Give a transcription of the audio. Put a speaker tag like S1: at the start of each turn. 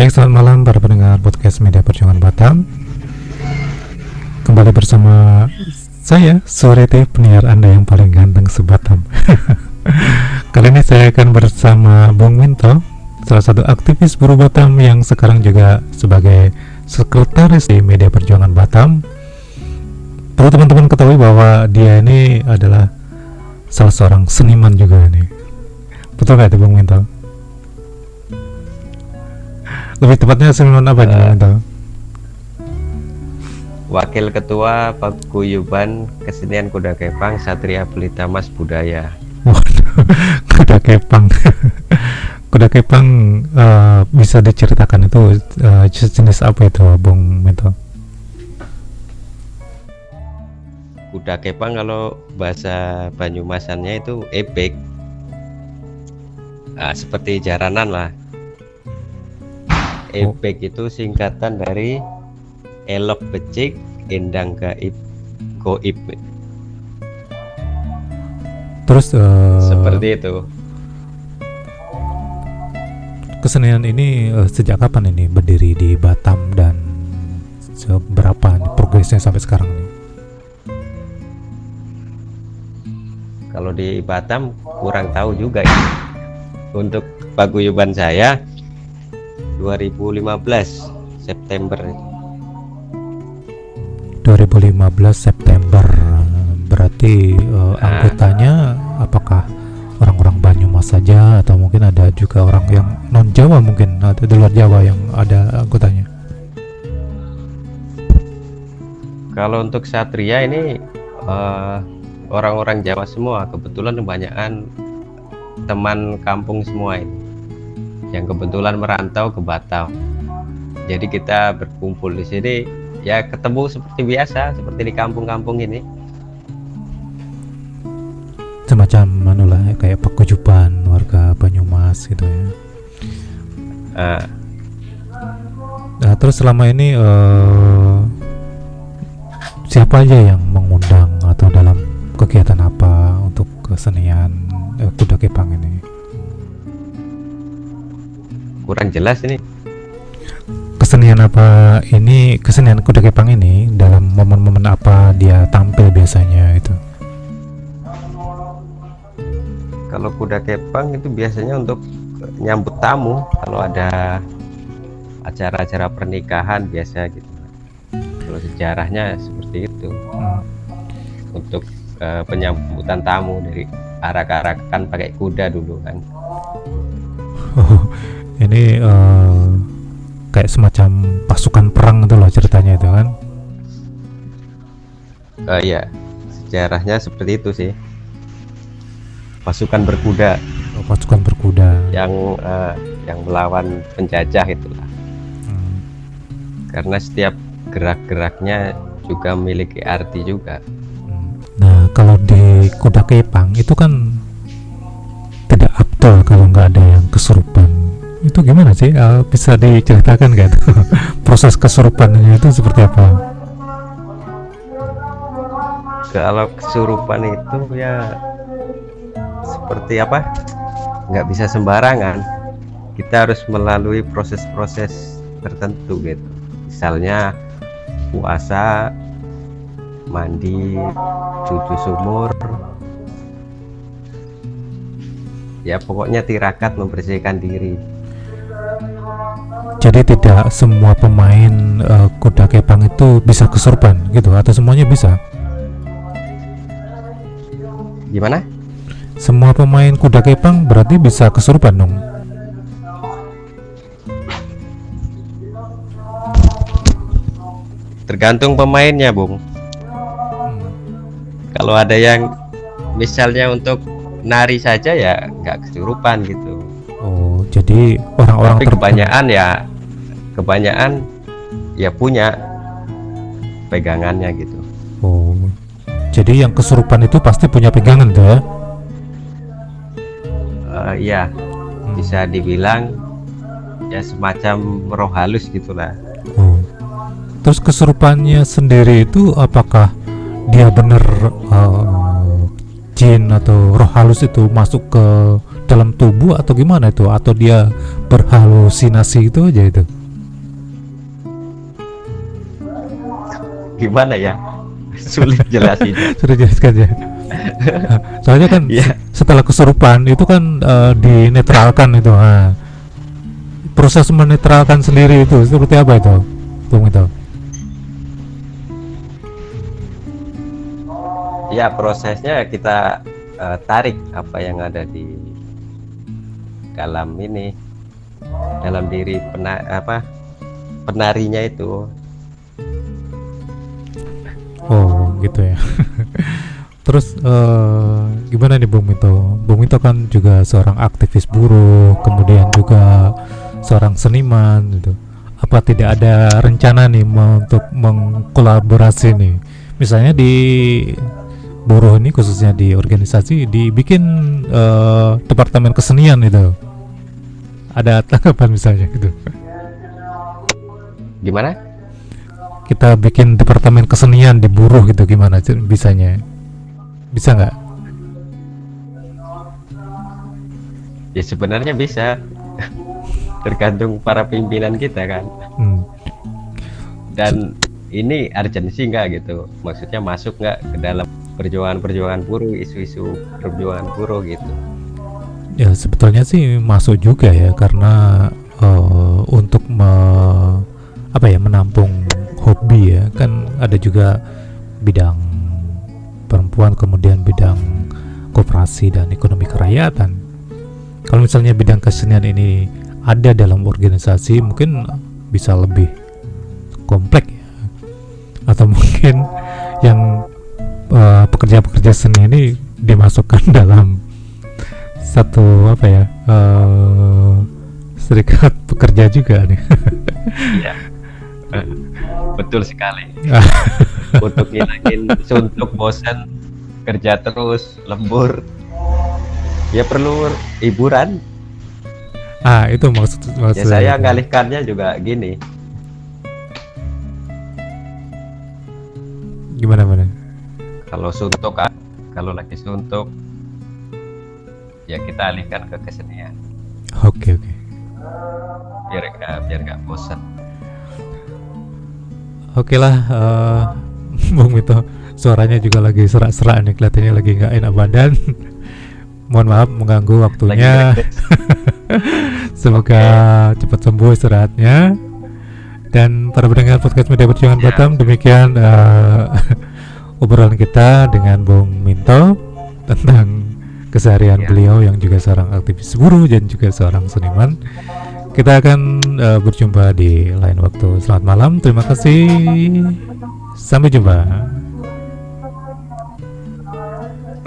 S1: Baik, selamat malam para pendengar podcast Media Perjuangan Batam. Kembali bersama saya, Surete, penyiar Anda yang paling ganteng sebatam. Kali ini saya akan bersama Bung Minto, salah satu aktivis buruh Batam yang sekarang juga sebagai sekretaris di Media Perjuangan Batam. Perlu teman-teman ketahui bahwa dia ini adalah salah seorang seniman juga nih. Betul nggak itu Bung Minto? Lebih tepatnya seniman apa nih Bung
S2: Eh,
S1: Minto?
S2: Wakil Ketua Paguyuban Kesenian Kuda Kepang Satria Pelita Mas Budaya.
S1: Waduh, kuda kepang. kuda kepang eh, bisa diceritakan itu eh, jenis apa itu, Bung Minto?
S2: Kuda Kepang kalau bahasa Banyumasannya itu ebek. Ah, seperti jaranan lah.
S1: Oh.
S2: Ebek itu singkatan dari elok becik, endang gaib, goib.
S1: Terus eh,
S2: Seperti itu.
S1: kesenian ini eh, sejak kapan ini berdiri di Batam dan seberapa nih progresnya sampai sekarang nih?
S2: Kalau di Batam kurang tahu juga ya. Untuk paguyuban saya 2015 September.
S1: 2015 September. Berarti eh,
S2: Ah.
S1: anggotanya apakah orang-orang Banyumas saja atau mungkin ada juga orang yang non Jawa mungkin atau di luar Jawa yang ada anggotanya?
S2: Kalau untuk Satria ini eh, orang-orang Jawa semua kebetulan kebanyakan teman kampung semua ini yang kebetulan merantau ke Batam. Jadi kita berkumpul di sini ya ketemu seperti biasa seperti di kampung-kampung ini.
S1: semacam manulah kayak paguyuban warga Banyumas gitu ya
S2: Eh,
S1: nah terus selama ini eh, siapa aja yang mengundang atau dalam kegiatan apa untuk kesenian eh, kuda kepang ini
S2: kurang jelas ini.
S1: kesenian apa ini kesenian kuda kepang ini dalam momen-momen apa dia tampil biasanya itu
S2: Kalau kuda kepang itu biasanya untuk nyambut tamu kalau ada acara-acara pernikahan biasa gitu. Kalau sejarahnya seperti itu.
S1: Hmm.
S2: untuk eh, penyambutan tamu dari arak-arakan pakai kuda dulu kan
S1: Oh, ini eh, kayak semacam pasukan perang itu loh ceritanya itu kan?
S2: Eh, ya sejarahnya seperti itu sih. Pasukan berkuda.
S1: Oh, pasukan berkuda.
S2: Yang eh, yang melawan penjajah itulah.
S1: Hmm.
S2: karena setiap gerak-geraknya juga memiliki arti juga.
S1: Hmm. Nah, kalau di kuda kepang itu kan tidak abdol kalau nggak ada yang kesurupan. Itu gimana sih? Eh, bisa diceritakan itu? Proses kesurupannya itu seperti apa?
S2: kalau kesurupan itu ya seperti apa nggak bisa sembarangan kita harus melalui proses-proses tertentu gitu misalnya puasa mandi cucu sumur ya pokoknya tirakat membersihkan diri
S1: Jadi tidak semua pemain eh, kuda kepang itu bisa kesurupan gitu atau semuanya bisa?
S2: gimana
S1: Semua pemain kuda kepang berarti bisa kesurupan dong.
S2: tergantung pemainnya bung
S1: Hmm.
S2: kalau ada yang misalnya untuk nari saja ya nggak kesurupan gitu
S1: Oh, jadi orang-orang
S2: kebanyakan ya kebanyakan ya punya pegangannya gitu
S1: Oh, jadi yang kesurupan itu pasti punya pegangan tuh ya?
S2: Eh, iya
S1: Hmm.
S2: bisa dibilang ya semacam roh halus gitulah
S1: Oh. Terus kesurupannya sendiri itu apakah dia bener uh, jin atau roh halus itu masuk ke dalam tubuh atau gimana itu atau dia berhalusinasi itu aja itu
S2: gimana ya? Sulit jelasin.
S1: Sudah jelaskan ya. Soalnya kan
S2: ya
S1: setelah kesurupan itu kan eh, dinetralkan itu nah. proses menetralkan sendiri itu seperti apa itu Bung itu
S2: ya prosesnya kita eh, tarik apa yang ada di dalam ini dalam diri pena, apa penarinya itu
S1: oh gitu ya. Terus eh, gimana nih Bung Mito Bung Mito kan juga seorang aktivis buruh kemudian juga seorang seniman gitu. Apa tidak ada rencana nih untuk mengkolaborasi nih? Misalnya di buruh ini khususnya di organisasi dibikin eh, departemen kesenian itu. Ada tanggapan misalnya gitu?
S2: Gimana
S1: kita bikin departemen kesenian di buruh gitu gimana bisanya? Bisa nggak?
S2: Ya sebenarnya bisa. Tergantung para pimpinan kita kan.
S1: Hmm.
S2: dan ini urgensi nggak gitu? Maksudnya masuk nggak ke dalam perjuangan-perjuangan buruh isu-isu perjuangan buruh gitu?
S1: Ya sebetulnya sih masuk juga ya karena eh, untuk me- apa ya menampung hobi ya. Kan ada juga bidang perempuan kemudian bidang koperasi dan ekonomi kerakyatan. Kalau misalnya bidang kesenian ini ada dalam organisasi mungkin bisa lebih kompleks ya. Atau mungkin yang eh, pekerja-pekerja seni ini dimasukkan dalam satu apa ya eh, serikat pekerja juga nih.
S2: Iya. betul sekali. Untuk ngilangin suntuk bosan kerja terus lembur. Ya perlu hiburan.
S1: Ah itu maksud maksud
S2: ya saya ngalihkannya juga gini.
S1: Gimana mana
S2: kalau suntuk ah, kalau lagi suntuk ya kita alihkan ke kesenian.
S1: Oke oke.
S2: Biar nggak biar nggak bosan
S1: oke lah eh, Bung Mito suaranya juga lagi serak-serak nih kelihatannya lagi nggak enak badan. Mohon maaf mengganggu waktunya. Semoga cepat sembuh istirahatnya. Dan para pendengar podcast media perjuangan
S2: Ya.
S1: Batam demikian eh, obrolan kita dengan Bung Minto tentang keseharian
S2: Ya.
S1: beliau yang juga seorang aktivis buruh dan juga seorang seniman kita akan eh, berjumpa di lain waktu. Selamat malam terima kasih. Sampai jumpa